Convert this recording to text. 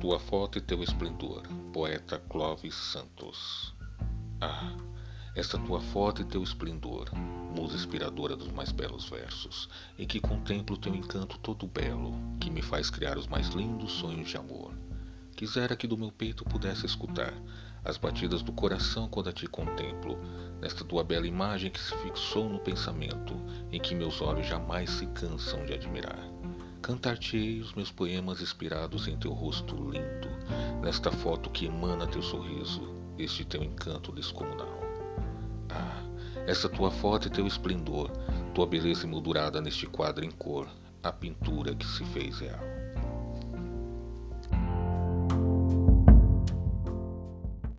Tua foto e teu esplendor, poeta Clóvis Santos. Ah, esta tua foto e teu esplendor, musa inspiradora dos mais belos versos, em que contemplo teu encanto todo belo, que me faz criar os mais lindos sonhos de amor. Quisera que do meu peito pudesse escutar as batidas do coração quando a te contemplo, nesta tua bela imagem que se fixou no pensamento, em que meus olhos jamais se cansam de admirar. Cantar-te-ei os meus poemas inspirados em teu rosto lindo, nesta foto que emana teu sorriso, este teu encanto descomunal. Ah, essa tua foto e teu esplendor, tua beleza emoldurada neste quadro em cor, a pintura que se fez real.